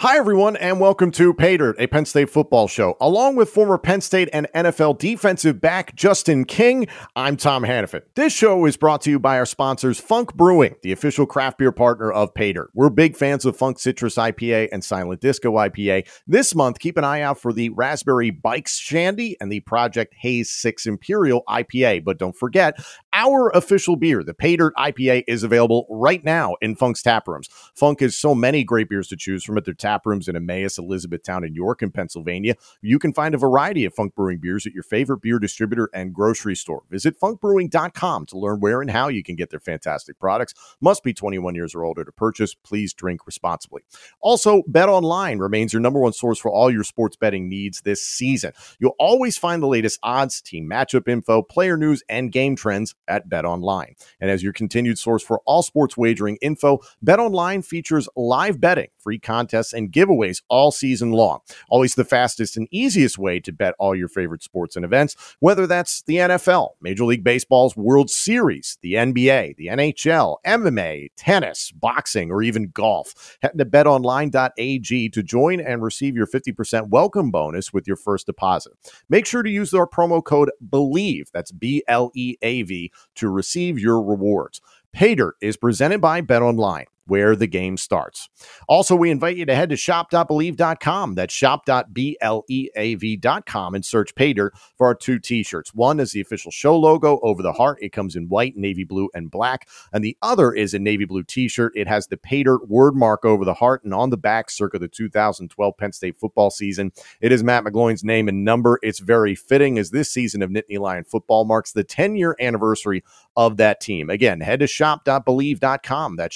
Hi, everyone, and welcome to Pay Dirt, a Penn State football show. Along with former Penn State and NFL defensive back Justin King, I'm Tom Hannafin. This show is brought to you by our sponsors, Funk Brewing, the official craft beer partner of Pay Dirt. We're big fans of Funk Citrus IPA and Silent Disco IPA. This month, keep an eye out for the Raspberry Bikes Shandy and the Project Haze 6 Imperial IPA. But don't forget, our official beer, the Pay Dirt IPA, is available right now in Funk's tap rooms. Funk has so many great beers to choose from at their tap rooms in Emmaus, Elizabethtown, and York in Pennsylvania. You can find a variety of Funk Brewing beers at your favorite beer distributor and grocery store. Visit funkbrewing.com to learn where and how you can get their fantastic products. Must be 21 years or older to purchase. Please drink responsibly. Also, Bet Online remains your number one source for all your sports betting needs this season. You'll always find the latest odds, team matchup info, player news, and game trends at Bet Online. And as your continued source for all sports wagering info, Bet Online features live betting, free contests, and giveaways all season long. Always the fastest and easiest way to bet all your favorite sports and events, whether that's the NFL, Major League Baseball's World Series, the NBA, the NHL, MMA, tennis, boxing, or even golf. Head to betonline.ag to join and receive your 50% welcome bonus with your first deposit. Make sure to use our promo code BLEAV, that's B L E A V, to receive your rewards. Dirt is presented by Bet Online where the game starts. Also, we invite you to head to shop.bleav.com. That's shop.bleav.com and search Dirt for our two t shirts. One is the official show logo over the heart, it comes in white, navy blue, and black. And the other is a navy blue t shirt. It has the Dirt word mark over the heart and on the back, circa the 2012 Penn State football season. It is Matt McGloin's name and number. It's very fitting as this season of Nittany Lion football marks the 10 year anniversary of that team. Again, head to shop.bleav.com. That's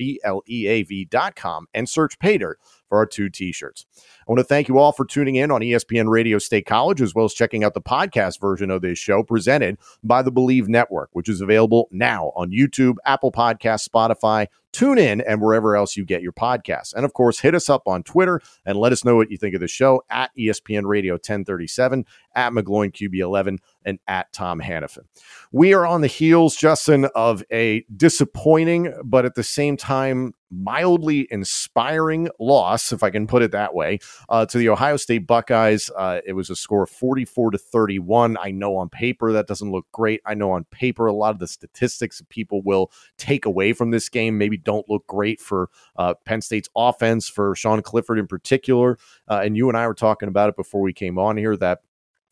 shop.bleav.com and search Dirt for our two t-shirts. I want to thank you all for tuning in on ESPN Radio State College as well as checking out the podcast version of this show presented by the Bleav Network, which is available now on YouTube, Apple Podcasts, Spotify, tune in and wherever else you get your podcasts. And of course, hit us up on Twitter and let us know what you think of the show at ESPN Radio 1037, at McGloin QB11, and at Tom Hannafin. We are on the heels, Justin, of a disappointing, but at the same time, mildly inspiring loss, if I can put it that way, uh, to the Ohio State Buckeyes. Uh, it was a score of 44 to 31. I know on paper that doesn't look great. I know on paper a lot of the statistics people will take away from this game maybe don't look great for uh, Penn State's offense, for Sean Clifford in particular. Uh, and you and I were talking about it before we came on here that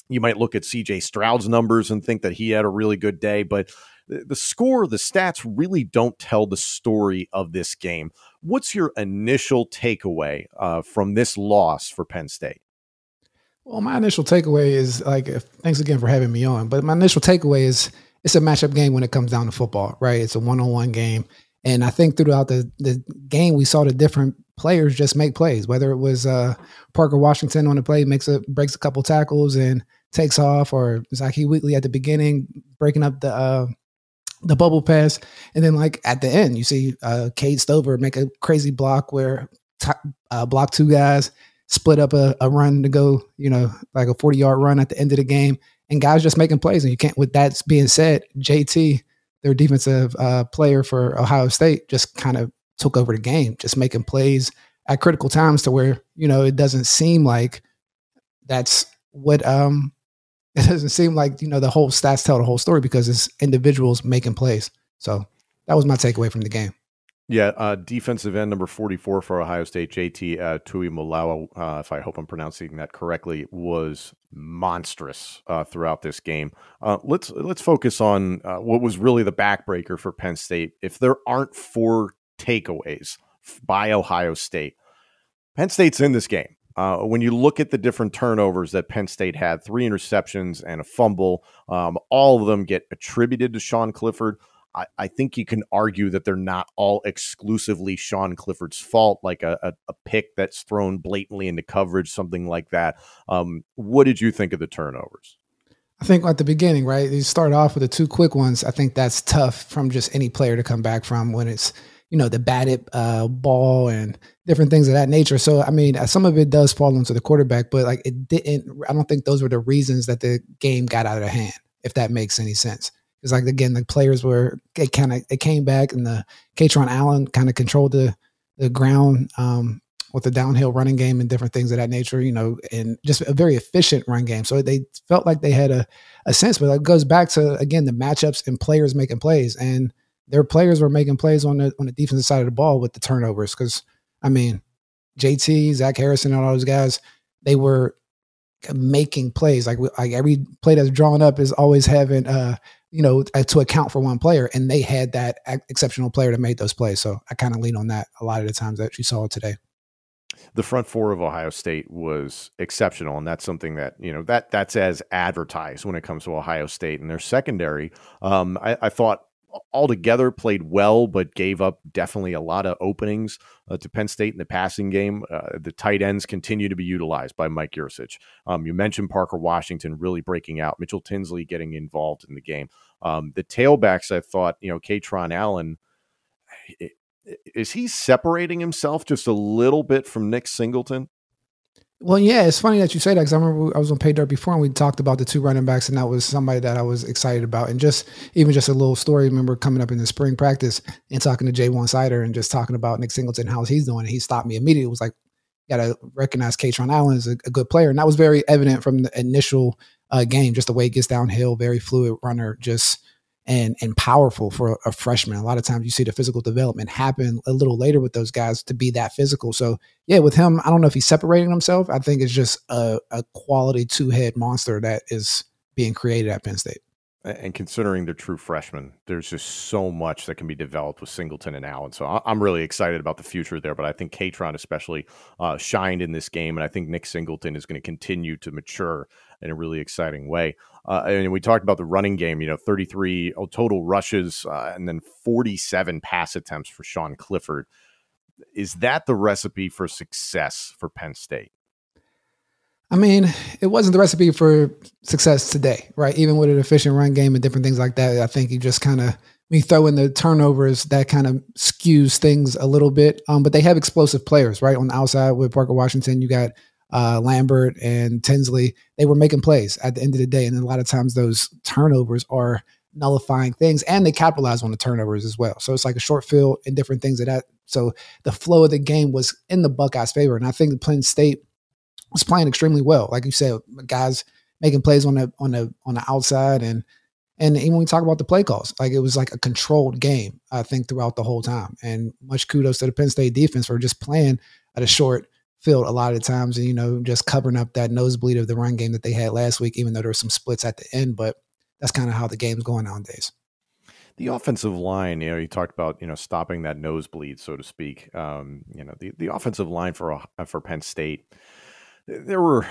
you might look at CJ Stroud's numbers and think that he had a really good day, but the score, the stats really don't tell the story of this game. What's your initial takeaway uh, from this loss for Penn State? Well, my initial takeaway is like, thanks again for having me on. But my initial takeaway is it's a matchup game when it comes down to football, right? It's a one on one game. And I think throughout the, the game, we saw the different players just make plays, whether it was uh, Parker Washington on the play, makes a breaks a couple tackles and takes off, or Zakee Wheatley at the beginning breaking up the uh, the bubble pass, and then like at the end, you see uh, Cade Stover make a crazy block where t- uh, block two guys, split up a, a run to go, you know, like a forty yard run at the end of the game, and guys just making plays. And you can't. With that being said, JT, their defensive uh, player for Ohio State, just kind of took over the game, just making plays at critical times to where you know it doesn't seem like that's what um it doesn't seem like you know the whole stats tell the whole story because it's individuals making plays. So that was my takeaway from the game. Yeah, uh, defensive end number 44 for Ohio State, JT uh, Tuimoloau, uh, if I hope I'm pronouncing that correctly, was monstrous uh, throughout this game. Uh, let's let's focus on uh, what was really the backbreaker for Penn State. If there aren't four takeaways by Ohio State, Penn State's in this game. Uh, when you look at the different turnovers that Penn State had, three interceptions and a fumble, um, all of them get attributed to Sean Clifford. I, I, think you can argue that they're not all exclusively Sean Clifford's fault, like a, a, a pick that's thrown blatantly into coverage, something like that. Um, what did you think of the turnovers? I think at the beginning, right? You start off with the two quick ones. I think that's tough from just any player to come back from when it's you know, the batted uh, ball and different things of that nature. So, I mean, some of it does fall into the quarterback, but like it didn't, I don't think those were the reasons that the game got out of hand, if that makes any sense. It's like, again, the players were, it kind of, it came back and the Kaytron Allen kind of controlled the, the ground um, with the downhill running game and different things of that nature, you know, and just a very efficient run game. So they felt like they had a, a sense, but it goes back to, again, the matchups and players making plays. And, their players were making plays on the on the defensive side of the ball with the turnovers. Because I mean, JT, Zach Harrison, and all those guys, they were making plays. Like like every play that's drawn up is always having uh you know to account for one player, and they had that exceptional player that made those plays. So I kind of lean on that a lot of the times that you saw today the front four of Ohio State was exceptional, and that's something that you know that that's as advertised when it comes to Ohio State and their secondary. Um, I, I, thought altogether played well, but gave up definitely a lot of openings uh, to Penn State in the passing game. Uh, the tight ends continue to be utilized by Mike Yurcich. Um, you mentioned Parker Washington really breaking out, Mitchell Tinsley getting involved in the game. Um, the tailbacks, I thought, you know, Kaytron Allen, is he separating himself just a little bit from Nick Singleton? Well, yeah, it's funny that you say that because I remember I was on Pay Dirt before and we talked about the two running backs, and that was somebody that I was excited about. And just even just a little story, I remember coming up in the spring practice and talking to Ja'Juan Seider and just talking about Nick Singleton, how he's doing. And he stopped me immediately. It was like, got to recognize Kaytron Allen as a, a, good player. And that was very evident from the initial uh, game, just the way he gets downhill, very fluid runner, just and and powerful for a, freshman. A lot of times you see the physical development happen a little later with those guys to be that physical. So yeah, with him, I don't know if he's separating himself. I think it's just a, a quality two head monster that is being created at Penn State. And considering they're true freshmen, there's just so much that can be developed with Singleton and Allen. So I'm really excited about the future there. But I think Kaytron especially uh, shined in this game, and I think Nick Singleton is going to continue to mature in a really exciting way. Uh, and we talked about the running game, you know, 33 total rushes uh, and then 47 pass attempts for Sean Clifford. Is that the recipe for success for Penn State? I mean, it wasn't the recipe for success today, right? Even with an efficient run game and different things like that, I think you just kind of when you throw in the turnovers, that kind of skews things a little bit. Um, but they have explosive players, right? On the outside with Parker Washington, you got uh, Lambert and Tinsley, they were making plays at the end of the day. And a lot of times those turnovers are nullifying things and they capitalize on the turnovers as well. So it's like a short field and different things of that. So the flow of the game was in the Buckeyes' favor. And I think the Penn State was playing extremely well. Like you said, guys making plays on the on the on the outside and and even when we talk about the play calls, like it was like a controlled game, I think, throughout the whole time. And much kudos to the Penn State defense for just playing at a short field a lot of times and, you know, just covering up that nosebleed of the run game that they had last week, even though there were some splits at the end. But that's kind of how the game's going nowadays. The offensive line, you know, you talked about, you know, stopping that nosebleed, so to speak. Um, you know, the, the offensive line for uh, for Penn State, there were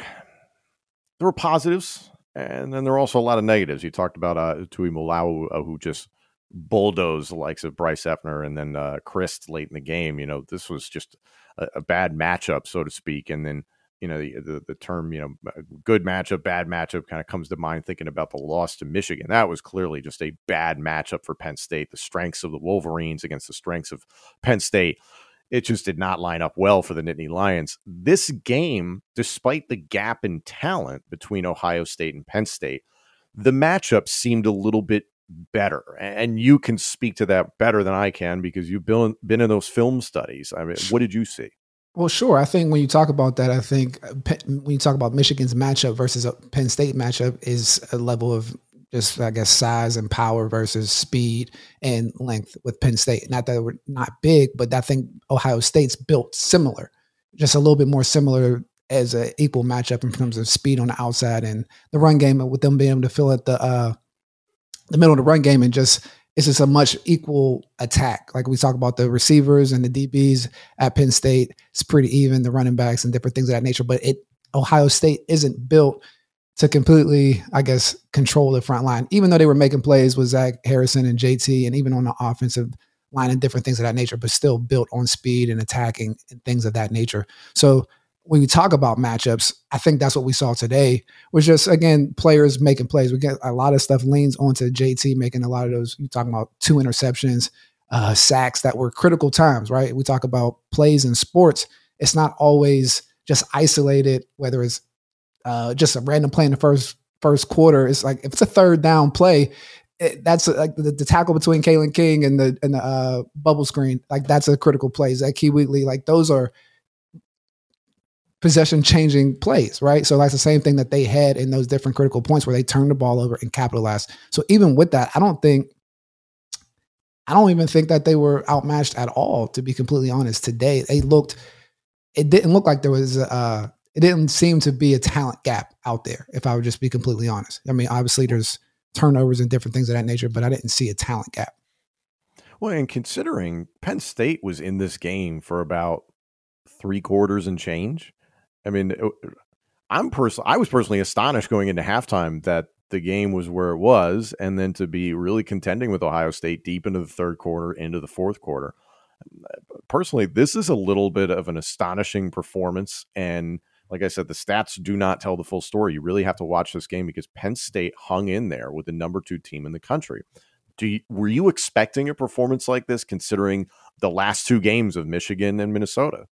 there were positives, and then there were also a lot of negatives. You talked about uh, Tuimoloau, uh, who just bulldozed the likes of Bryce Effner and then uh, Christ late in the game. You know, this was just a, a bad matchup, so to speak. And then you know the, the, the term you know good matchup, bad matchup kind of comes to mind thinking about the loss to Michigan. That was clearly just a bad matchup for Penn State. The strengths of the Wolverines against the strengths of Penn State. It just did not line up well for the Nittany Lions. This game, despite the gap in talent between Ohio State and Penn State, the matchup seemed a little bit better and you can speak to that better than i can because you've been been in those film studies. I mean what did you see? Well sure. I think when you talk about that i think uh, when you talk about michigan's matchup versus a penn state matchup is a level of just i guess size and power versus speed and length with penn state. Not that we're not big but i think ohio state's built similar just a little bit more similar as an equal matchup in terms of speed on the outside and the run game with them being able to fill at the uh, the middle of the run game and just it's just a much equal attack. Like we talk about the receivers and the DBs at Penn State, it's pretty even, the running backs and different things of that nature. But it Ohio State isn't built to completely, I guess, control the front line, even though they were making plays with Zach Harrison and JT and even on the offensive line and different things of that nature, but still built on speed and attacking and things of that nature. So when we talk about matchups, I think that's what we saw today was just again players making plays. We get a lot of stuff leans onto JT making a lot of those. You talking about two interceptions, uh, sacks that were critical times, right? We talk about plays in sports. It's not always just isolated, whether it's uh, just a random play in the first first quarter. It's like if it's a third down play, it, that's like the, the, tackle between Kalen King and the and the uh, bubble screen. Like that's a critical play. Key Wheatley, like those are possession changing plays, right? So that's the same thing that they had in those different critical points where they turned the ball over and capitalized. So even with that, I don't think I don't even think that they were outmatched at all, to be completely honest. Today, they looked, it didn't look like there was, uh, it didn't seem to be a talent gap out there, if I would just be completely honest. I mean, obviously there's turnovers and different things of that nature, but I didn't see a talent gap. Well, and considering Penn State was in this game for about three quarters and change, I mean, I'm personally, I was personally astonished going into halftime that the game was where it was, and then to be really contending with Ohio State deep into the third quarter, into the fourth quarter. Personally, this is a little bit of an astonishing performance. And like I said, the stats do not tell the full story. You really have to watch this game because Penn State hung in there with the number two team in the country. Do you, were you expecting a performance like this, considering the last two games of Michigan and Minnesota?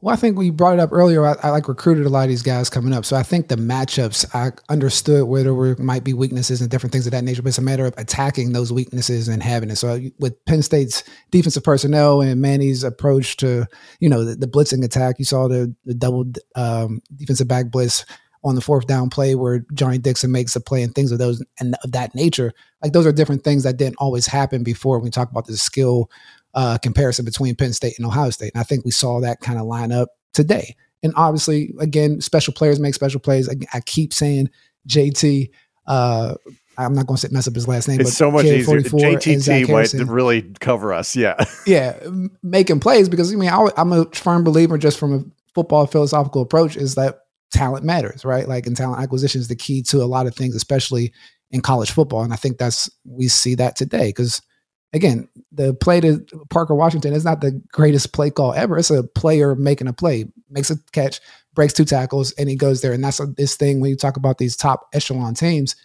Well, I think we brought it up earlier. I, I, like recruited a lot of these guys coming up, so I think the matchups I understood where there were might be weaknesses and different things of that nature. But it's a matter of attacking those weaknesses and having it. So with Penn State's defensive personnel and Manny's approach to you know the, the blitzing attack, you saw the, the double um, defensive back blitz on the fourth down play where Johnny Dixon makes a play and things of those and of that nature. Like those are different things that didn't always happen before. When we talk about the skill uh, comparison between Penn State and Ohio State. And I think we saw that kind of line up today. And obviously, again, special players make special plays. I, I keep saying JT. Uh, I'm not going to mess up his last name. It's so much easier. JTT might really cover us. Yeah. yeah. Making plays because I mean, I, I'm a firm believer just from a football philosophical approach is that talent matters, right? Like, and talent acquisition is the key to a lot of things, especially in college football. And I think that's, we see that today because again, the play to Parker Washington is not the greatest play call ever. It's a player making a play, makes a catch, breaks two tackles, and he goes there. And that's a, this thing when you talk about these top echelon teams.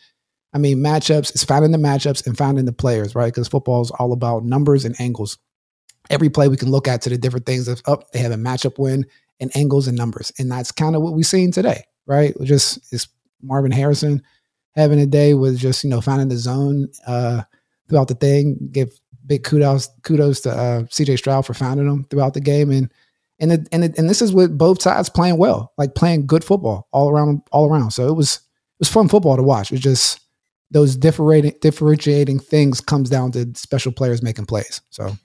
I mean, matchups, it's found in the matchups and found in the players, right? Because football is all about numbers and angles. Every play we can look at to the different things of, oh, they have a matchup win and angles and numbers. And that's kind of what we've seen today, right? Just it's Marvin Harrison having a day with just, you know, finding the zone. Uh, throughout the thing. Give big kudos kudos to uh, CJ Stroud for finding them throughout the game, and and it, and it, and this is with both sides playing well, like playing good football all around all around. So it was it was fun football to watch. It's just those differentiating differentiating things comes down to special players making plays. So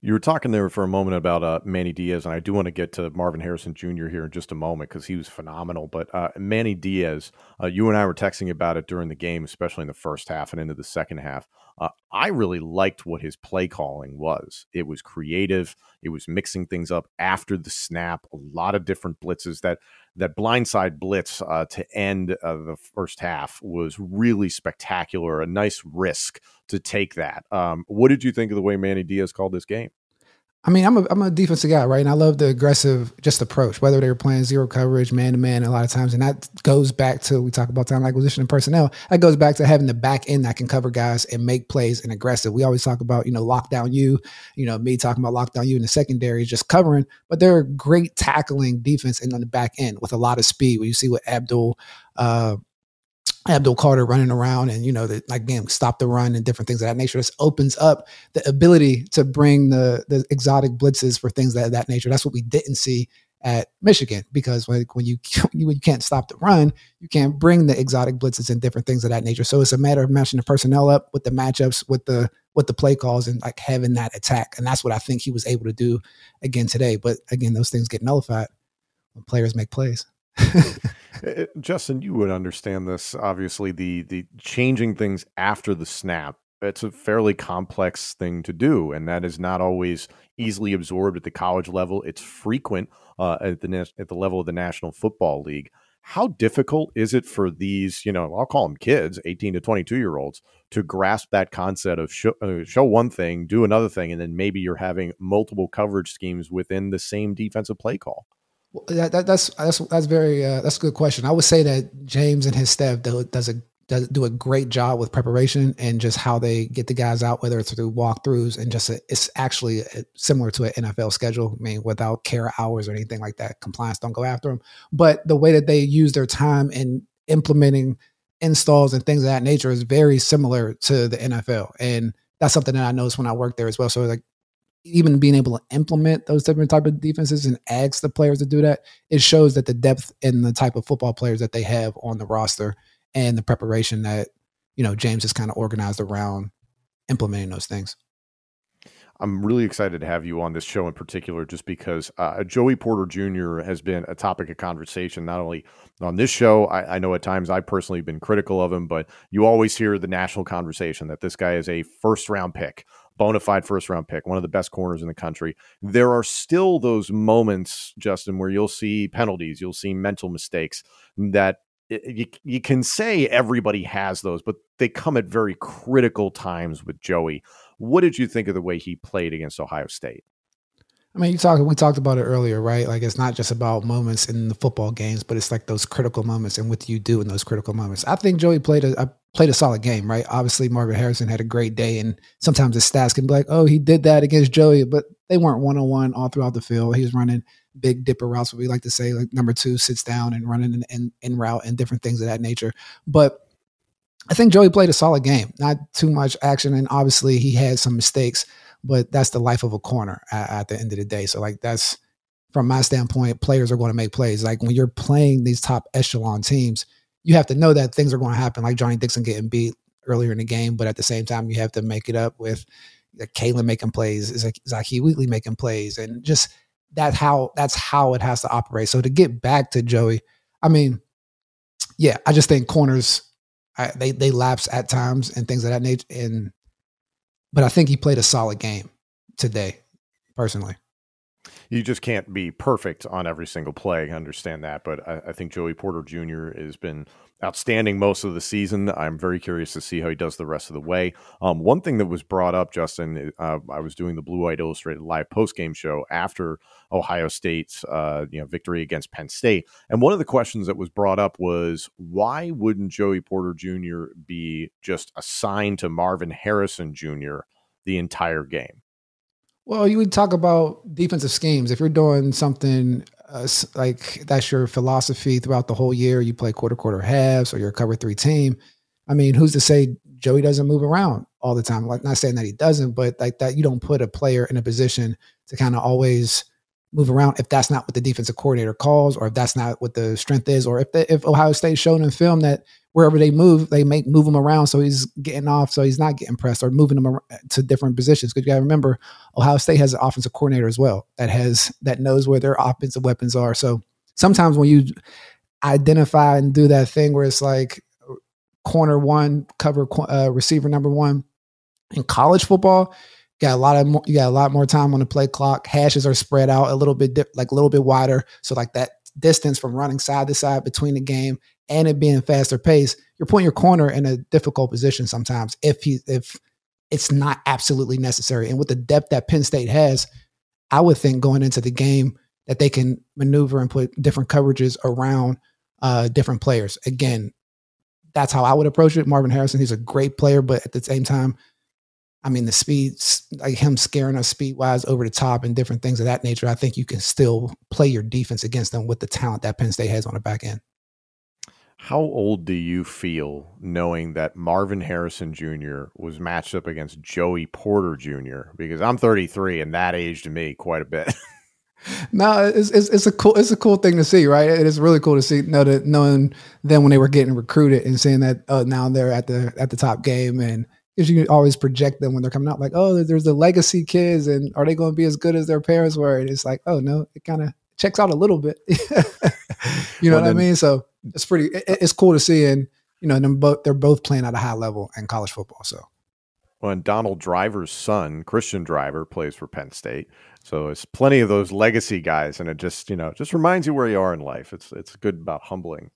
you were talking there for a moment about uh, Manny Diaz, and I do want to get to Marvin Harrison Jr. here in just a moment because he was phenomenal. But uh, Manny Diaz, uh, you and I were texting about it during the game, especially in the first half and into the second half. Uh, I really liked what his play calling was. It was creative. It was mixing things up after the snap. A lot of different blitzes. That that blindside blitz uh, to end uh, the first half was really spectacular. A nice risk to take that. Um, what did you think of the way Manny Diaz called this game? I mean, I'm a I'm a defensive guy, right? And I love the aggressive just approach, whether they were playing zero coverage, man to man, a lot of times, and that goes back to we talk about time acquisition and personnel. That goes back to having the back end that can cover guys and make plays and aggressive. We always talk about you know lockdown you, you know me talking about lockdown you in the secondary is just covering, but they're great tackling defense and on the back end with a lot of speed. When you see what Abdul. Uh, Abdul Carter running around and you know that again stop the run and different things of that nature. This opens up the ability to bring the the exotic blitzes for things that that nature. That's what we didn't see at Michigan because when when you when you can't stop the run, you can't bring the exotic blitzes and different things of that nature. So it's a matter of matching the personnel up with the matchups, with the with the play calls, and like having that attack. And that's what I think he was able to do again today. But again, those things get nullified when players make plays. Uh, Justin, you would understand this. Obviously, the the changing things after the snap. It's a fairly complex thing to do, and that is not always easily absorbed at the college level. It's frequent uh, at the at the level of the National Football League. How difficult is it for these, you know, I'll call them kids, 18 to 22 year olds, to grasp that concept of show, uh, show one thing, do another thing, and then maybe you're having multiple coverage schemes within the same defensive play call? That, that, that's that's that's very uh, that's a good question. I would say that James and his staff do, does a does do a great job with preparation and just how they get the guys out, whether it's through walkthroughs and just a, it's actually a, similar to an NFL schedule. I mean, without care hours or anything like that, compliance don't go after them. But the way that they use their time in implementing installs and things of that nature is very similar to the NFL, and that's something that I noticed when I worked there as well. So like even being able to implement those different type of defenses and ask the players to do that, it shows that the depth and the type of football players that they have on the roster and the preparation that you know James has kind of organized around implementing those things. I'm really excited to have you on this show in particular, just because uh, Joey Porter Jr. has been a topic of conversation, not only on this show. I, I, know at times I personally been critical of him, but you always hear the national conversation that this guy is a first round pick bona fide first round pick, one of the best corners in the country. There are still those moments, Justin, where you'll see penalties, you'll see mental mistakes that you, you can say everybody has those, but they come at very critical times with Joey. What did you think of the way he played against Ohio State? I mean, you talked. We talked about it earlier, right? Like it's not just about moments in the football games, but it's like those critical moments and what you do in those critical moments. I think Joey played a, a played a solid game, right? Obviously, Marvin Harrison had a great day, and sometimes the stats can be like, "Oh, he did that against Joey," but they weren't one on one all throughout the field. He was running big dipper routes, what we like to say, like number two sits down and running in, in, in route and different things of that nature. But I think Joey played a solid game, not too much action, and obviously he had some mistakes but that's the life of a corner at, at the end of the day. So like that's from my standpoint, players are going to make plays. Like when you're playing these top echelon teams, you have to know that things are going to happen. Like Johnny Dixon getting beat earlier in the game, but at the same time, you have to make it up with like, Kalen making plays, Zakee Wheatley making plays, and just that's how that's how it has to operate. So to get back to Joey, I mean, yeah, I just think corners I, they they lapse at times and things of that nature, and but I think he played a solid game today, personally. You just can't be perfect on every single play. I understand that, but I, I, think Joey Porter Jr. has been outstanding most of the season. I'm very curious to see how he does the rest of the way. Um, one thing that was brought up, Justin, uh, I was doing the Blue White Illustrated live post game show after Ohio State's uh, you know victory against Penn State, and one of the questions that was brought up was why wouldn't Joey Porter Jr. be just assigned to Marvin Harrison Jr. the entire game? Well, you would talk about defensive schemes. If you're doing something uh, like that's your philosophy throughout the whole year, you play quarter quarter halves or you're a cover three team. I mean, who's to say Joey doesn't move around all the time? Like, not saying that he doesn't, but like that, you don't put a player in a position to kind of always move around if that's not what the defensive coordinator calls, or if that's not what the strength is, or if the, if Ohio State showed in film that wherever they move, they make move him around so he's getting off, so he's not getting pressed, or moving him to different positions. Because you got to remember, Ohio State has an offensive coordinator as well that has that knows where their offensive weapons are. So sometimes when you identify and do that thing where it's like corner one, cover uh, receiver number one in college football got a lot of more, you got a lot more time on the play clock. Hashes are spread out a little bit, dip, like a little bit wider. So like that distance from running side to side between the game and it being faster pace, you're putting your corner in a difficult position sometimes if he if it's not absolutely necessary. And with the depth that Penn State has, I would think going into the game that they can maneuver and put different coverages around uh, different players. Again, that's how I would approach it. Marvin Harrison, he's a great player, but at the same time, I mean, the speeds, like him scaring us speed wise over the top and different things of that nature, I think you can still play your defense against them with the talent that Penn State has on the back end. How old do you feel knowing that Marvin Harrison Jr. was matched up against Joey Porter Jr.? Because I'm 33 and that aged me quite a bit. no, it's, it's, it's a cool it's a cool thing to see, right? It is really cool to see know that knowing them when they were getting recruited and seeing that uh, now they're at the at the top game and because you can always project them when they're coming out like oh there's the legacy kids and are they going to be as good as their parents were and it's like oh no it kind of checks out a little bit you know well, what then, i mean so it's pretty it, it's cool to see and you know them both they're both playing at a high level in college football so well, and Donald Driver's son, Christian Driver, plays for Penn State. So it's plenty of those legacy guys, and it just you know just reminds you where you are in life. It's it's good about humbling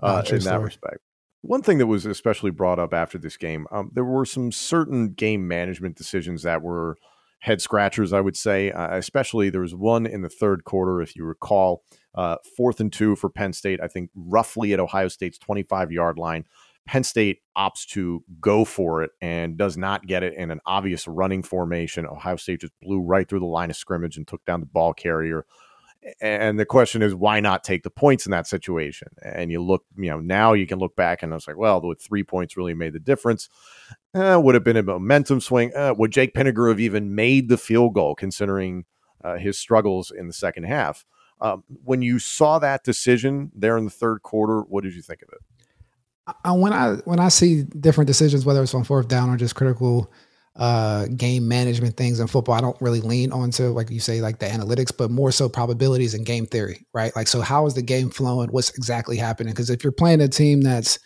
uh, in that respect. One thing that was especially brought up after this game, um, there were some certain game management decisions that were head scratchers, I would say. Uh, especially there was one in the third quarter, if you recall, uh, fourth and two for Penn State. I think roughly at Ohio State's 25 yard line. Penn State opts to go for it and does not get it in an obvious running formation. Ohio State just blew right through the line of scrimmage and took down the ball carrier. And the question is, why not take the points in that situation? And you look, you know, now you can look back and it's like, well, the three points really made the difference. Uh, would have been a momentum swing. Uh, would Jake Pinegar have even made the field goal, considering uh, his struggles in the second half? Um, when you saw that decision there in the third quarter, what did you think of it? I, when I when I see different decisions, whether it's on fourth down or just critical uh, game management things in football. I don't really lean onto like you say like the analytics, but more so probabilities and game theory, right? Like so, how is the game flowing? What's exactly happening? Because if you're playing a team that's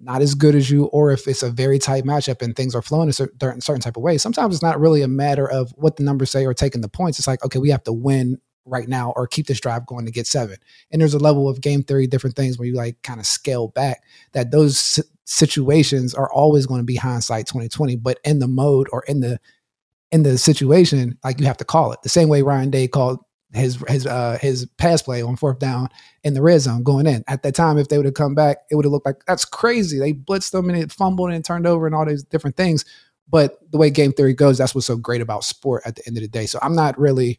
not as good as you, or if it's a very tight matchup and things are flowing a certain, certain type of way, sometimes it's not really a matter of what the numbers say or taking the points. It's like, okay, we have to win right now or keep this drive going to get seven. And there's a level of game theory, different things where you like kind of scale back that those situations are always going to be hindsight 2020 but in the mode or in the in the situation like you have to call it. The same way ryan day called his his uh his pass play on fourth down in the red zone going in. At that time if they would have come back it would have looked like that's crazy. They blitzed them and it fumbled and turned over and all these different things. But the way game theory goes that's what's so great about sport at the end of the day. So i'm not really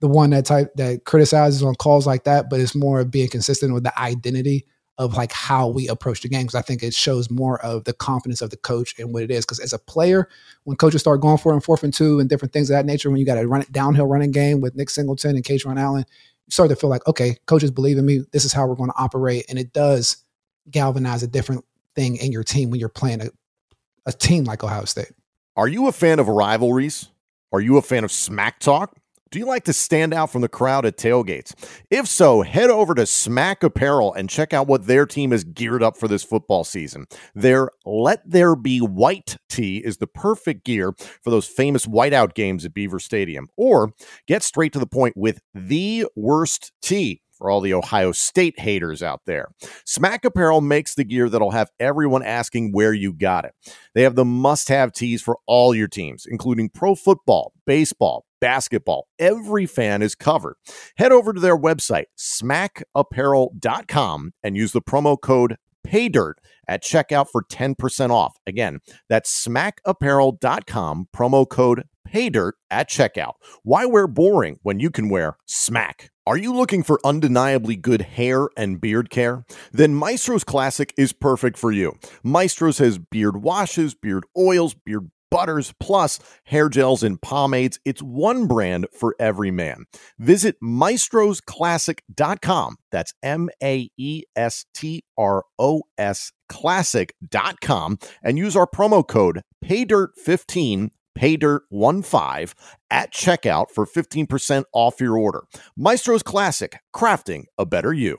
the one that type that criticizes on calls like that but it's more of being consistent with the identity of like how we approach the game because I think it shows more of the confidence of the coach and what it is. Because as a player, when coaches start going for and fourth and two and different things of that nature, when you got to run it downhill running game with Nick Singleton and Kaytron Allen, you start to feel like, okay, coaches believe in me. This is how we're going to operate, and it does galvanize a different thing in your team when you're playing a, a team like Ohio State. Are you a fan of rivalries? Are you a fan of smack talk? Do you like to stand out from the crowd at tailgates? If so, head over to Smack Apparel and check out what their team is geared up for this football season. Their Let There Be White tee is the perfect gear for those famous whiteout games at Beaver Stadium. Or get straight to the point with the worst tee for all the Ohio State haters out there. Smack Apparel makes the gear that'll have everyone asking where you got it. They have the must have tees for all your teams, including pro football, baseball, basketball. Every fan is covered. Head over to their website, smackapparel.com, and use the promo code PAYDIRT at checkout for 10% off. Again, that's smackapparel.com, promo code PAYDIRT at checkout. Why wear boring when you can wear smack? Are you looking for undeniably good hair and beard care? Then Maestro's Classic is perfect for you. Maestro's has beard washes, beard oils, beard butters, plus hair gels and pomades. It's one brand for every man. Visit maestrosclassic.com. That's M A E S T R O S classic.com and use our promo code PAYDIRT15 paydirt15 at checkout for 15% off your order. Maestro's Classic, crafting a better you.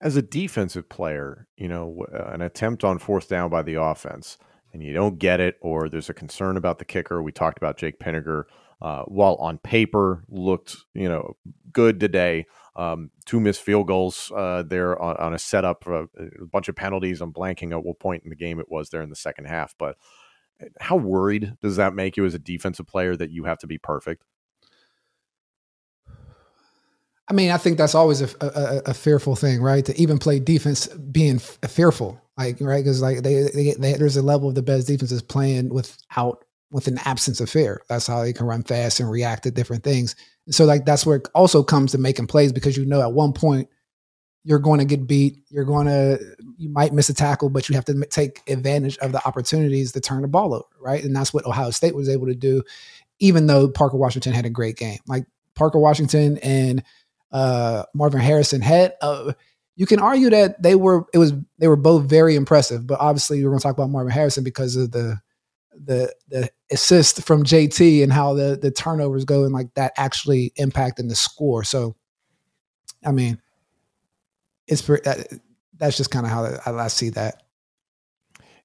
As a defensive player, you know, an attempt on fourth down by the offense – and you don't get it, or there's a concern about the kicker. We talked about Jake Pinegar. Uh, while on paper looked, you know, good today. Um, two missed field goals uh, there on, on, a setup, uh, a bunch of penalties. I'm blanking at what point in the game it was there in the second half. But uh, how worried does that make you as a defensive player that you have to be perfect? I mean, I think that's always a, a, a fearful thing, right? To even play defense, being f- fearful, like right, because like they, they, they, there's a level of the best defenses playing without with an absence of fear. That's how they can run fast and react to different things. So like that's where it also comes to making plays because you know at one point you're going to get beat. You're going to you might miss a tackle, but you have to take advantage of the opportunities to turn the ball over, right? And that's what Ohio State was able to do, even though Parker Washington had a great game. Like Parker Washington and uh, Marvin Harrison had. Uh, you can argue that they were it was they were both very impressive, but obviously we're going to talk about Marvin Harrison because of the the the assist from JT and how the the turnovers go and like that actually impacting the score. So, I mean, it's that, that's just kind of how I, I see that.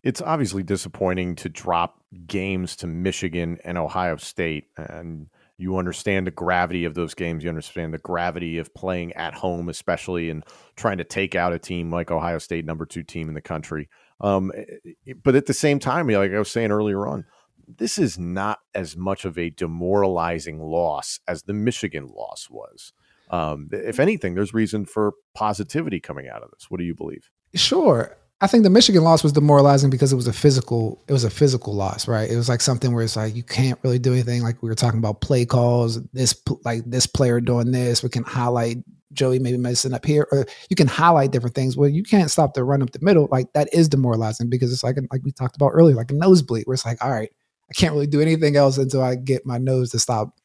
It's obviously disappointing to drop games to Michigan and Ohio State, and you understand the gravity of those games. You understand the gravity of playing at home, especially and trying to take out a team like Ohio State, number two team in the country. Um, eh, eh, but at the same time, like I was saying earlier on, this is not as much of a demoralizing loss as the Michigan loss was. Um, if anything, there's reason for positivity coming out of this. What do you believe? Sure. I think the Michigan loss was demoralizing because it was a physical. It was a physical loss, right? It was like something where it's like you can't really do anything. Like we were talking about play calls. This like this player doing this. We can highlight Joey maybe messing up here, or you can highlight different things. Well, you can't stop the run up the middle. Like that is demoralizing because it's like like we talked about earlier, like a nosebleed, where it's like, all right, I can't really do anything else until I get my nose to stop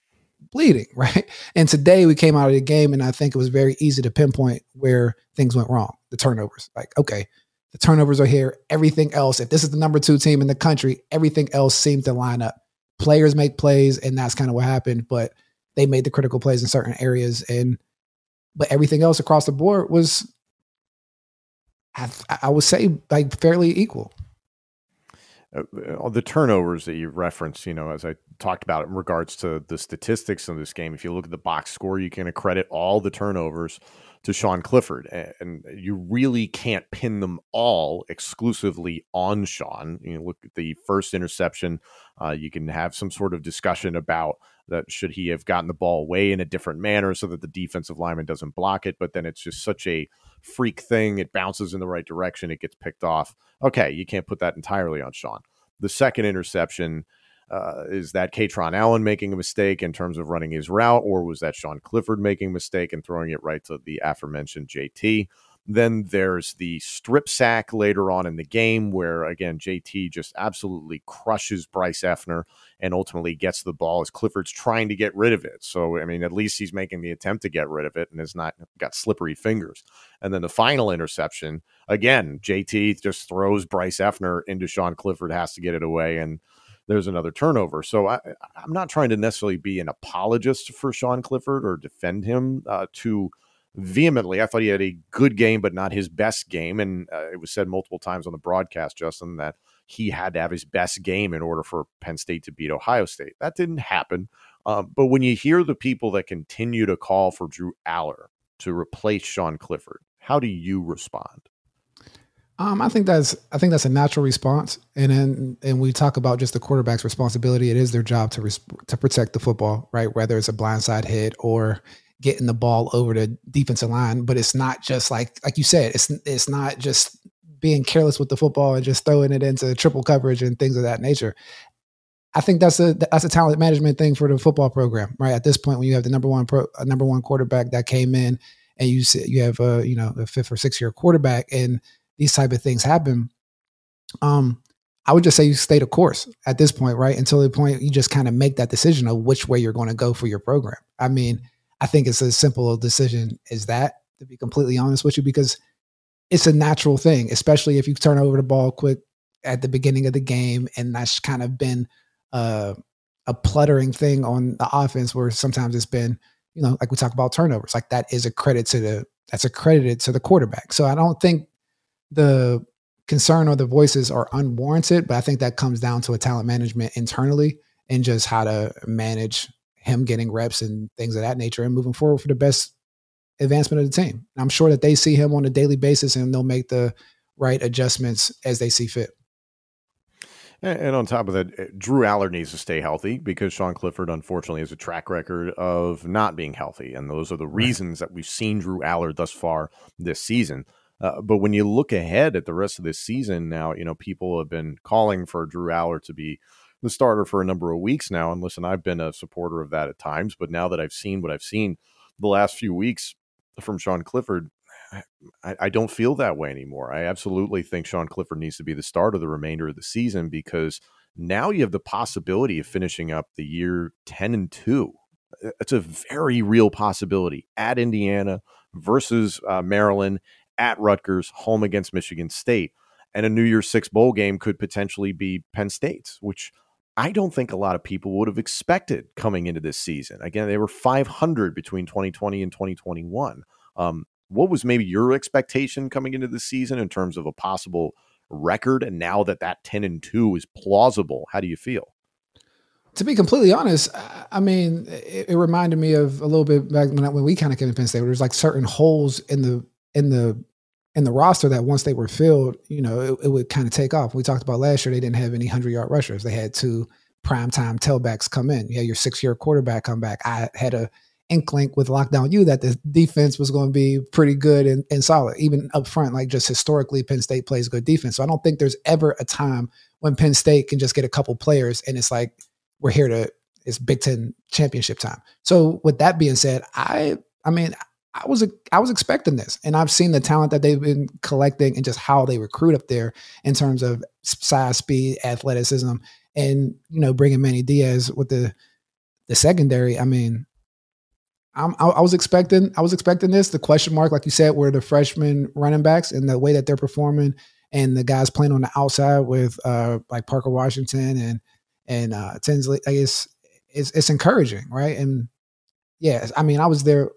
bleeding, right? And today we came out of the game, and I think it was very easy to pinpoint where things went wrong. The turnovers, like okay the turnovers are here. Everything else, if this is the number two team in the country, everything else seemed to line up. Players make plays, and that's kind of what happened. But they made the critical plays in certain areas, and but everything else across the board was, I, I would say, like fairly equal. Uh, the turnovers that you referenced, you know, as I talked about in regards to the statistics of this game, if you look at the box score, you can accredit all the turnovers to Sean Clifford. And you really can't pin them all exclusively on Sean. You know, look at the first interception. Uh, you can have some sort of discussion about that should he have gotten the ball away in a different manner so that the defensive lineman doesn't block it. But then it's just such a freak thing. It bounces in the right direction, it gets picked off. Okay, you can't put that entirely on Sean. The second interception, uh, is that Kaytron Allen making a mistake in terms of running his route, or was that Sean Clifford making a mistake and throwing it right to the aforementioned JT? Then there's the strip sack later on in the game where, again, JT just absolutely crushes Bryce Effner and ultimately gets the ball as Clifford's trying to get rid of it. So, I mean, at least he's making the attempt to get rid of it and has not got slippery fingers. And then the final interception, again, JT just throws Bryce Effner into Sean Clifford, has to get it away. And there's another turnover. So I, am not trying to necessarily be an apologist for Sean Clifford or defend him uh, too vehemently. I thought he had a good game, but not his best game. And uh, it was said multiple times on the broadcast, Justin, that he had to have his best game in order for Penn State to beat Ohio State. That didn't happen. Um, but when you hear the people that continue to call for Drew Allar to replace Sean Clifford, how do you respond? Um, I think that's I think that's a natural response, and then and we talk about just the quarterback's responsibility. It is their job to res- to protect the football, right? Whether it's a blindside hit or getting the ball over the defensive line, but it's not just like like you said, it's it's not just being careless with the football and just throwing it into triple coverage and things of that nature. I think that's a that's a talent management thing for the football program, right? At this point, when you have the number one pro, number one quarterback that came in, and you you have a you know a fifth or sixth year quarterback, and these type of things happen, um, I would just say you stay the course at this point, right? Until the point you just kind of make that decision of which way you're going to go for your program. I mean, I think it's as simple a decision as that, to be completely honest with you, because it's a natural thing, especially if you turn over the ball quick at the beginning of the game. And that's kind of been uh, a pluttering thing on the offense where sometimes it's been, you know, like we talk about turnovers, like that is a credit to the, that's accredited to the quarterback. So I don't think the concern or the voices are unwarranted, but I think that comes down to a talent management internally and just how to manage him getting reps and things of that nature and moving forward for the best advancement of the team. I'm sure that they see him on a daily basis and they'll make the right adjustments as they see fit. And on top of that, eh, Drew Allar needs to stay healthy because Sean Clifford, unfortunately, has a track record of not being healthy. And those are the reasons that we've seen Drew Allar thus far this season. Uh, but when you look ahead at the rest of this season now, you know, people have been calling for Drew Allar to be the starter for a number of weeks now. And listen, I've been a supporter of that at times, but now that I've seen what I've seen the last few weeks from Sean Clifford, I, I don't feel that way anymore. I absolutely think Sean Clifford needs to be the starter the remainder of the season because now you have the possibility of finishing up the year 10 and 2. It's a very real possibility at Indiana versus uh, Maryland at Rutgers, home against Michigan State. And a New Year's Six bowl game could potentially be Penn State's, which I don't think a lot of people would have expected coming into this season. Again, they were 500 between 2020 and 2021. Um, what was maybe your expectation coming into the season in terms of a possible record? And now that that 10 and 2 is plausible, how do you feel? to be completely honest, I mean, it, it, reminded me of a little bit back when, when we kind of came to Penn State. Where there's like certain holes in the in the in the roster that once they were filled, you know, it, it would kind of take off. We talked about last year; they didn't have any hundred yard rushers. They had two primetime tailbacks come in. You had your six year quarterback come back. I had a inkling with lockdown U that the defense was going to be pretty good and, and solid, even up front. Like just historically, Penn State plays good defense. So I don't think there's ever a time when Penn State can just get a couple players and it's like we're here to it's Big Ten championship time. So with that being said, I I mean I was I was expecting this, and I've seen the talent that they've been collecting and just how they recruit up there in terms of size, speed, athleticism, and you know bringing Manny Diaz with the the secondary. I mean, I'm, I, was expecting I was expecting this. The question mark, like you said, were the freshman running backs and the way that they're performing, and the guys playing on the outside with uh, like Parker Washington and and uh, Tinsley. I guess it's it's encouraging, right? And yeah, I mean, I was there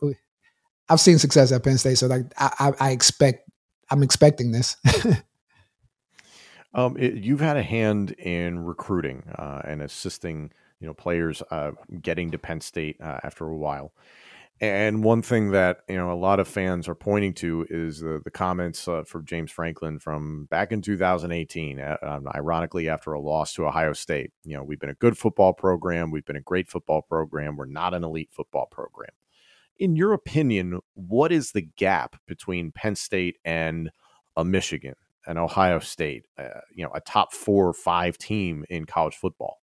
I've seen success at Penn State, so like I, I, I expect I'm expecting this. um, it, you've had a hand in recruiting uh, and assisting, you know, players uh, getting to Penn State uh, after a while. And one thing that you know a lot of fans are pointing to is the, the comments uh, from James Franklin from back in 2018. Uh, um, ironically, after a loss to Ohio State, you know we've been a good football program, we've been a great football program, we're not an elite football program in your opinion, what is the gap between Penn State and a Michigan, an Ohio State, uh, you know, a top four or five team in college football?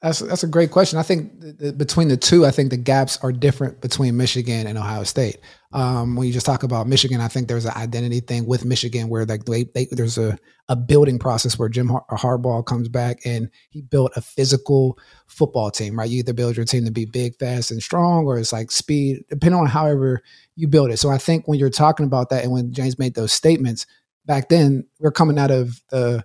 That's that's a great question. I think th- th- between the two, I think the gaps are different between Michigan and Ohio State. Um, when you just talk about Michigan, I think there's an identity thing with Michigan where like they, they, there's a, a building process where Jim Har- Harbaugh comes back and he built a physical football team. Right, you either build your team to be big, fast, and strong, or it's like speed, depending on however you build it. So I think when you're talking about that, and when James made those statements back then, we're coming out of the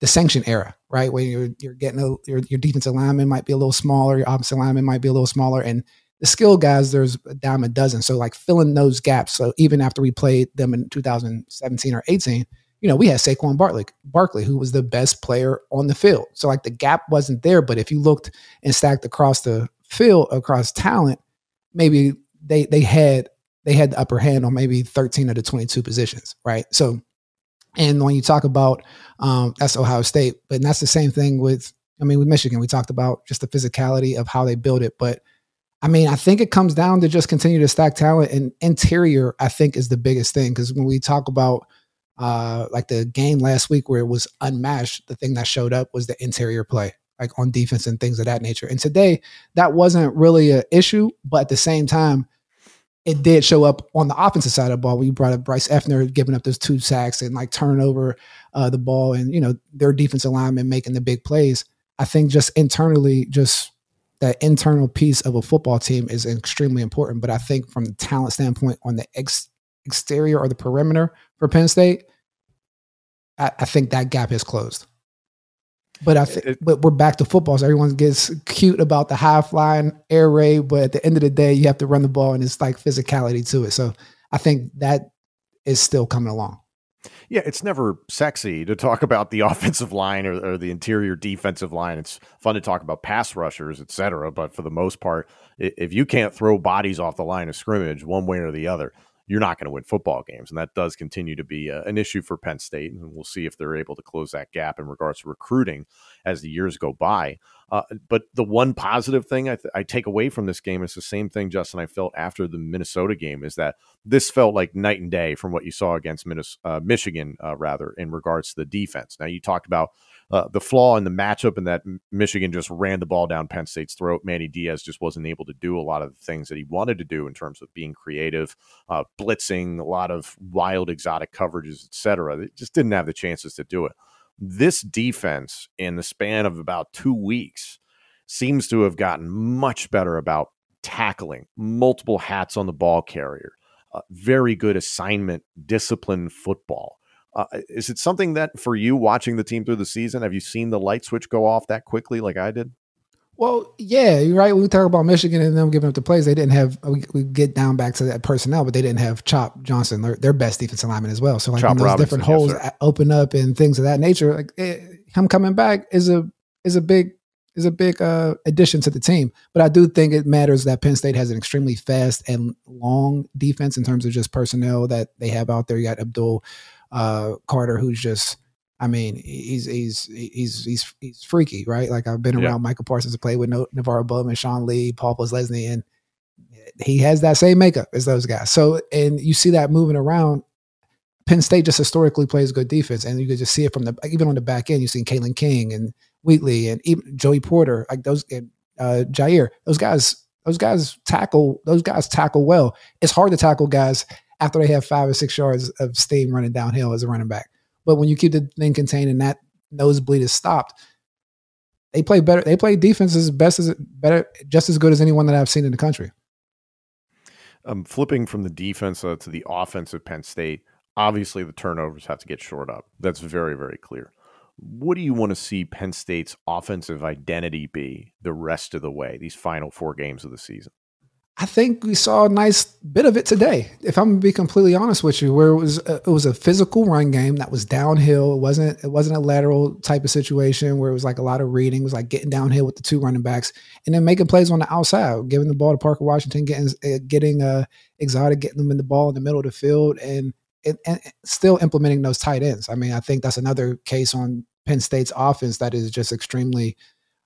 the sanction era, right? Where you're you're getting a, your your defensive lineman might be a little smaller, your offensive lineman might be a little smaller, and the skill guys there's a dime a dozen. So like filling those gaps. So even after we played them in 2017 or 18, you know, we had Saquon Barkley, Barkley, who was the best player on the field. So like the gap wasn't there, but if you looked and stacked across the field across talent, maybe they they had they had the upper hand on maybe 13 of the 22 positions, right? So and when you talk about um, that's Ohio State, but that's the same thing with I mean with Michigan. We talked about just the physicality of how they build it, but I mean I think it comes down to just continue to stack talent and interior. I think is the biggest thing because when we talk about uh, like the game last week where it was unmatched, the thing that showed up was the interior play, like on defense and things of that nature. And today that wasn't really an issue, but at the same time it did show up on the offensive side of the ball. We brought up Bryce Effner giving up those two sacks and like turnover uh, the ball, and you know their defensive lineman making the big plays. I think just internally, just that internal piece of a football team is extremely important. But I think from the talent standpoint, on the ex- exterior or the perimeter for Penn State, I, I think that gap is closed. But I think, but we're back to football. So everyone gets cute about the high flying air raid, but at the end of the day, you have to run the ball, and it's like physicality to it. So I think that is still coming along. Yeah, it's never sexy to talk about the offensive line or, or, the interior defensive line. It's fun to talk about pass rushers, et cetera. But for the most part, if you can't throw bodies off the line of scrimmage one way or the other, you're not going to win football games. And that does continue to be uh, an issue for Penn State. And we'll see if they're able to close that gap in regards to recruiting as the years go by. Uh, but the one positive thing I, th- I, take away from this game is the same thing, Justin, I felt after the Minnesota game is that this felt like night and day from what you saw against uh, Michigan, uh, rather, in regards to the defense. Now, you talked about uh, the flaw in the matchup and that Michigan just ran the ball down Penn State's throat. Manny Diaz just wasn't able to do a lot of the things that he wanted to do in terms of being creative, uh, blitzing, a lot of wild exotic coverages, etc. They just didn't have the chances to do it. This defense, in the span of about two weeks, seems to have gotten much better about tackling, multiple hats on the ball carrier, uh, very good assignment, disciplined football. Uh, is it something that for you watching the team through the season, have you seen the light switch go off that quickly like I did? Well, yeah, you're right. When we talk about Michigan and them giving up the plays, they didn't have. We, we, get down back to that personnel, but they didn't have Chop Johnson, their, their best defensive lineman as well. So like those Robinson, different holes yes, open up and things of that nature, like it, eh, him coming back is a is a big is a big uh, addition to the team. But I do think it matters that Penn State has an extremely fast and long defense in terms of just personnel that they have out there. You got Abdul uh, Carter, who's just, I mean, he's he's he's he's he's freaky, right? Like I've been around yeah. Micah Parsons to play with no, NaVorro Bowman, Sean Lee, Paul Posluszny, and he has that same makeup as those guys. So, and you see that moving around. Penn State just historically plays good defense, and you could just see it from the even on the back end. You've seen Kalen King and Wheatley and even Joey Porter, like those, and, uh, Ji'Ayir. Those guys, those guys tackle. Those guys tackle well. It's hard to tackle guys after they have five or six yards of steam running downhill as a running back. But when you keep the thing contained and that nosebleed is stopped, they play better. They play defense as best as better, just as good as anyone that I've seen in the country. Um, flipping from the defense uh, to the offense of Penn State, obviously the turnovers have to get short up. That's very, very clear. What do you want to see Penn State's offensive identity be the rest of the way, these final four games of the season? I think we saw a nice bit of it today. If I'm gonna be completely honest with you, where it was a, it was a physical run game that was downhill. It wasn't it wasn't a lateral type of situation where it was like a lot of reading. It was like getting downhill with the two running backs and then making plays on the outside, giving the ball to Parker Washington, getting uh, getting uh, exotic, getting them in the ball in the middle of the field, and, and, and still implementing those tight ends. I mean, I think that's another case on Penn State's offense that is just extremely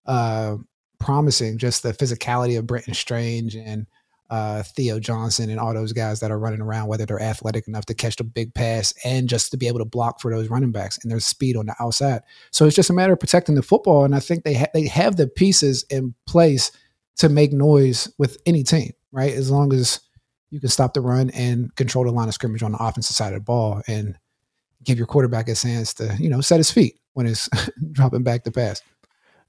uh, promising. Just the physicality of Brenton Strange and uh, Theo Johnson and all those guys that are running around, whether they're athletic enough to catch the big pass and just to be able to block for those running backs and their speed on the outside. So it's just a matter of protecting the football, and I think they ha- they have the pieces in place to make noise with any team, right? As long as you can stop the run and control the line of scrimmage on the offensive side of the ball and give your quarterback a chance to, you know, set his feet when it's dropping back the pass.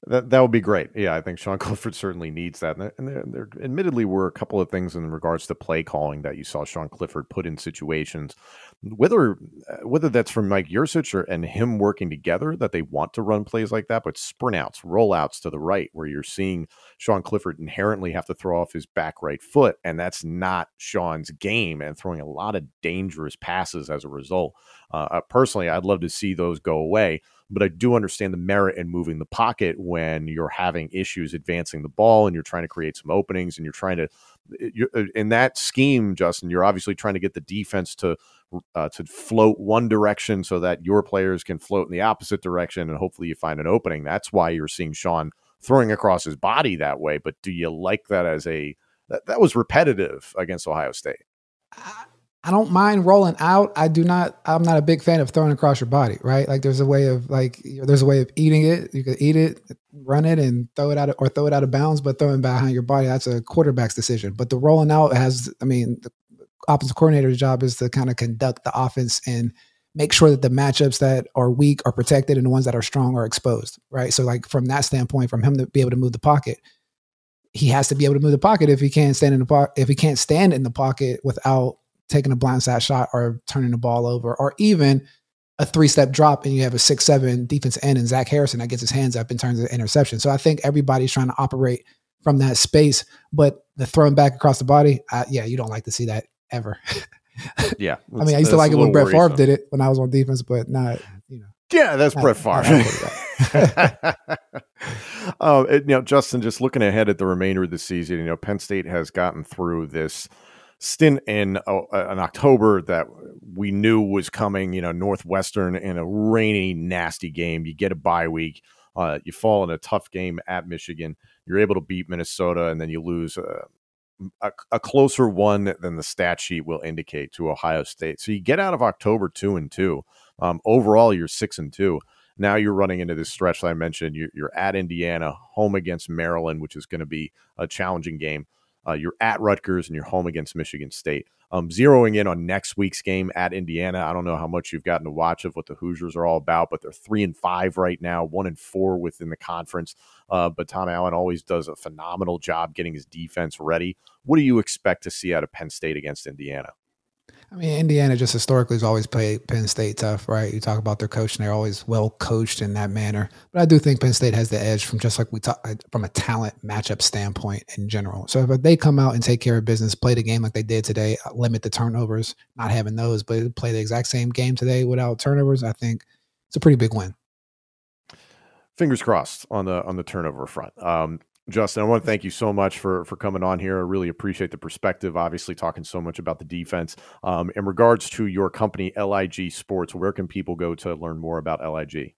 That that would be great. Yeah, I think Sean Clifford certainly needs that. And there, there, admittedly were a couple of things in regards to play calling that you saw Sean Clifford put in situations, whether uh, whether that's from Mike Yurcich or and him working together that they want to run plays like that, but sprint outs, rollouts to the right, where you're seeing Sean Clifford inherently have to throw off his back right foot, and that's not Sean's game, and throwing a lot of dangerous passes as a result. Uh, uh personally, I'd love to see those go away but I do understand the merit in moving the pocket when you're having issues advancing the ball and you're trying to create some openings and you're trying to eh, you're, uh, in that scheme, Justin. You're obviously trying to get the defense to uh, to float one direction so that your players can float in the opposite direction and hopefully you find an opening. That's why you're seeing Sean throwing across his body that way. But do you like that as a that, that was repetitive against Ohio State? I don't mind rolling out. I do not. I'm not a big fan of throwing across your body. Right? Like there's a way of like there's a way of eating it. You can eat it, run it, and throw it out of, or throw it out of bounds. But throwing behind your body, that's a quarterback's decision. But the rolling out has. I mean, the offensive coordinator's job is to kind of conduct the offense and make sure that the matchups that are weak are protected and the ones that are strong are exposed. Right? So like from that standpoint, from him to be able to move the pocket, he has to be able to move the pocket if he can't stand in the pocket. If he can't stand in the pocket without taking a blindside shot or turning the ball over, or even a three step drop and you have a six seven defense end and Zach Harrison that gets his hands up in terms of interception. So I think everybody's trying to operate from that space, but the throwing back across the body, uh, yeah, you don't like to see that ever. yeah, I mean, I used to like it when Brett Favre did it when I was on defense, but not you know. Yeah, that's Brett Favre. uh, you know, Justin, just looking ahead at the remainder of the season, you know, Penn State has gotten through this stint in uh, in October that we knew was coming. You know, Northwestern in a rainy, nasty game. You get a bye week. Uh, you fall in a tough game at Michigan. You're able to beat Minnesota, and then you lose uh, a, a, closer one than the stat sheet will indicate to Ohio State. So you get out of October two and two. Um, overall, you're six and two. Now you're running into this stretch that I mentioned. You're, you're at Indiana, home against Maryland, which is going to be a challenging game. Uh, you're at Rutgers and you're home against Michigan State. Um, zeroing in on next week's game at Indiana. I don't know how much you've gotten to watch of what the Hoosiers are all about, but they're three and five right now, one and four within the conference. Uh, but Tom Allen always does a phenomenal job getting his defense ready. What do you expect to see out of Penn State against Indiana? I mean, Indiana just historically has always played Penn State tough, right? You talk about their coach, and they're always well coached in that manner. But I do think Penn State has the edge from just like we talk from a talent matchup standpoint in general. So if they come out and take care of business, play the game like they did today, limit the turnovers, not having those, but play the exact same game today without turnovers, I think it's a pretty big win. Fingers crossed on the on the turnover front. Um, Justin, I want to thank you so much for for coming on here. I really appreciate the perspective. Obviously, talking so much about the defense. Um, in regards to your company, LIG Sports, where can people go to learn more about LIG?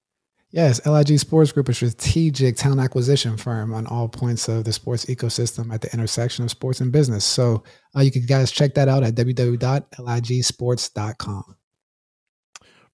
Yes, LIG Sports Group, a strategic talent acquisition firm on all points of the sports ecosystem at the intersection of sports and business. So uh, you can guys check that out at www.ligsports.com.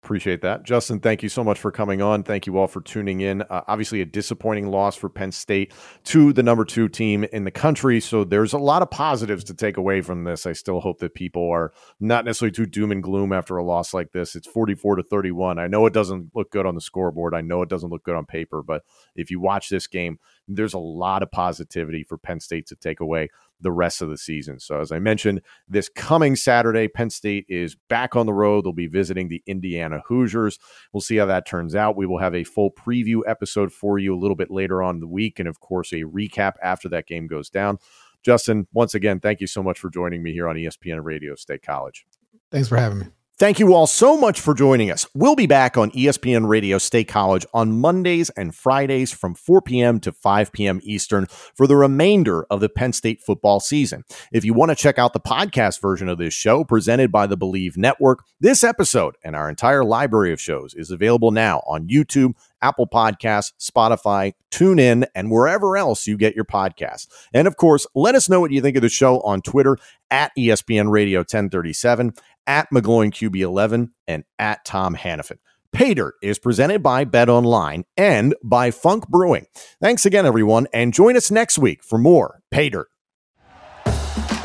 Appreciate that. Justin, thank you so much for coming on. Thank you all for tuning in. Uh, obviously, a disappointing loss for Penn State to the number two team in the country. So there's a lot of positives to take away from this. I still hope that people are not necessarily too doom and gloom after a loss like this. It's 44 to 31. I know it doesn't look good on the scoreboard. I know it doesn't look good on paper. But if you watch this game, there's a lot of positivity for Penn State to take away the rest of the season. So, as I mentioned, this coming Saturday, Penn State is back on the road. They'll be visiting the Indiana Hoosiers. We'll see how that turns out. We will have a full preview episode for you a little bit later on the week, and of course, a recap after that game goes down. Justin, once again, thank you so much for joining me here on ESPN Radio State College. Thanks for having me. Thank you all so much for joining us. We'll be back on ESPN Radio State College on Mondays and Fridays from 4 p.m. to 5 p.m. Eastern for the remainder of the Penn State football season. If you want to check out the podcast version of this show presented by the Bleav Network, this episode and our entire library of shows is available now on YouTube, Apple Podcasts, Spotify, TuneIn, and wherever else you get your podcasts. And of course, let us know what you think of the show on Twitter at ESPN Radio 1037 at McGloin QB11 and at Tom Hannafin. Pay Dirt is presented by Bet Online and by Funk Brewing. Thanks again, everyone, and join us next week for more Pay Dirt.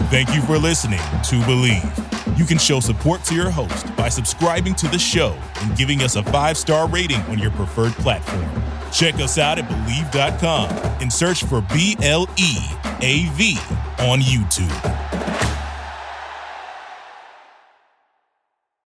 Thank you for listening to Bleav. You can show support to your host by subscribing to the show and giving us a five star rating on your preferred platform. Check us out at Bleav.com and search for B L E A V on YouTube.